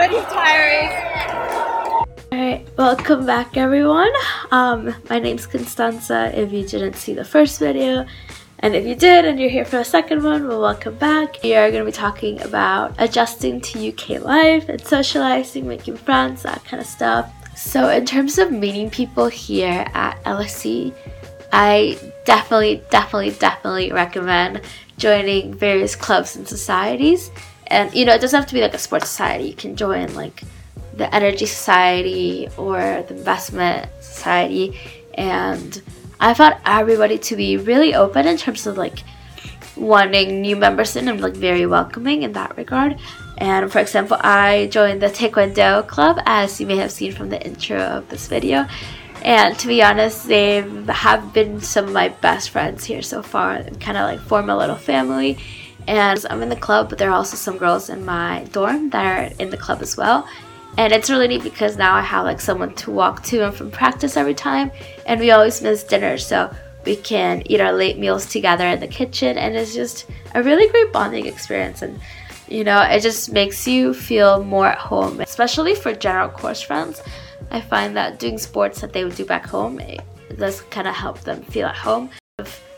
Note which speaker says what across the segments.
Speaker 1: but he's tiring. Alright, welcome back everyone. Um, my name's Constanza if you didn't see the first video. And if you did and you're here for the second one, well, welcome back. We are going to be talking about adjusting to UK life and socializing, making friends, that kind of stuff. So, in terms of meeting people here at LSE, I definitely, definitely, definitely recommend joining various clubs and societies and you know, it doesn't have to be like a sports society. You can join like the Energy Society or the Investment Society. And I found everybody to be really open in terms of like wanting new members in and like very welcoming in that regard. And for example, I joined the Taekwondo club as you may have seen from the intro of this video. And to be honest, they have been some of my best friends here so far kind of like form a little family. And I'm in the club, but there are also some girls in my dorm that are in the club as well. And it's really neat because now I have like someone to walk to and from practice every time. And we always miss dinner, so we can eat our late meals together in the kitchen. And it's just a really great bonding experience. And you know, it just makes you feel more at home, especially for general course friends. I find that doing sports that they would do back home, it does kind of help them feel at home.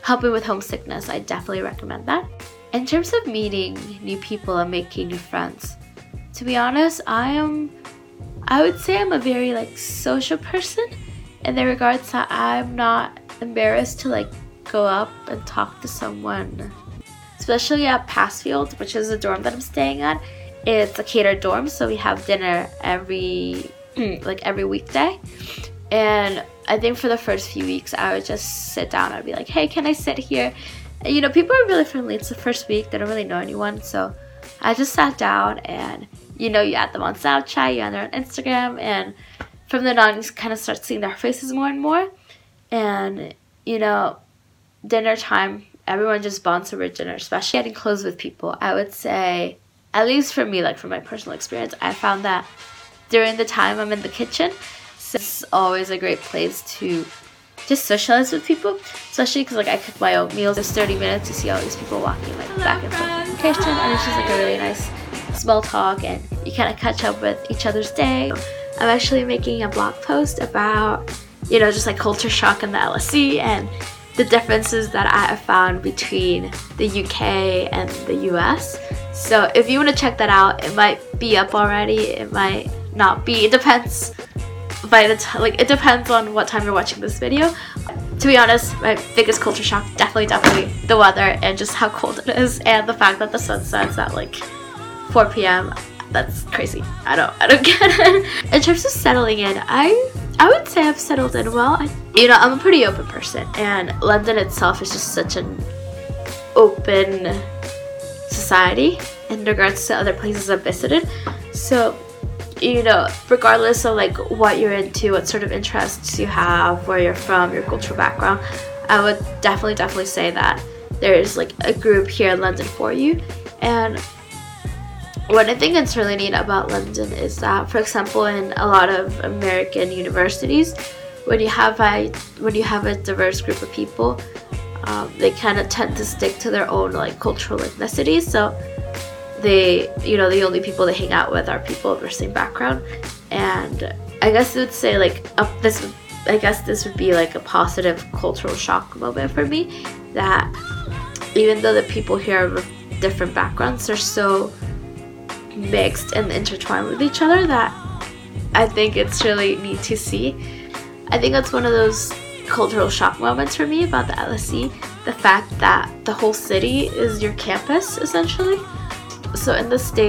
Speaker 1: Helping with homesickness, I definitely recommend that. In terms of meeting new people and making new friends, to be honest, I am I would say I'm a very like social person in the regards that I'm not embarrassed to like go up and talk to someone. Especially at Passfield, which is the dorm that I'm staying at. It's a catered dorm, so we have dinner every like every weekday. And I think for the first few weeks I would just sit down, I'd be like, hey, can I sit here? You know, people are really friendly. It's the first week, they don't really know anyone, so I just sat down and you know you add them on Snapchat, you add them on Instagram, and from then on you kind of start seeing their faces more and more. And you know, dinner time, everyone just bonds over dinner, especially getting close with people. I would say, at least for me, like from my personal experience, I found that during the time I'm in the kitchen, it's always a great place to just socialize with people, especially because like I cook my own meals. It's 30 minutes to see all these people walking like back and forth and it's just like a really nice small talk and you kind of catch up with each other's day. I'm actually making a blog post about, you know, just like culture shock in the LSE and the differences that I have found between the UK and the US. So if you want to check that out, it might be up already, it might not be. It depends by the time, like it depends on what time you're watching this video. To be honest, my biggest culture shock definitely, definitely the weather and just how cold it is and the fact that the sun sets at like 4 p.m. That's crazy. I don't I don't get it. In terms of settling in, I I would say I've settled in well. I, you know, I'm a pretty open person and London itself is just such an open society in regards to other places I've visited. So, you know, regardless of like what you're into, what sort of interests you have, where you're from, your cultural background, I would definitely, definitely say that there's like a group here in London for you. And what I think that's really neat about London is that, for example, in a lot of American universities, when you have a when you have a diverse group of people, um, they kind of tend to stick to their own like cultural ethnicities. So they, you know, the only people they hang out with are people of their same background. And I guess I would say like this. I guess this would be like a positive cultural shock moment for me. That even though the people here have different backgrounds, they're so mixed and intertwined with each other that I think it's really neat to see. I think that's one of those cultural shock moments for me about the LSE the fact that the whole city is your campus essentially. So in the States,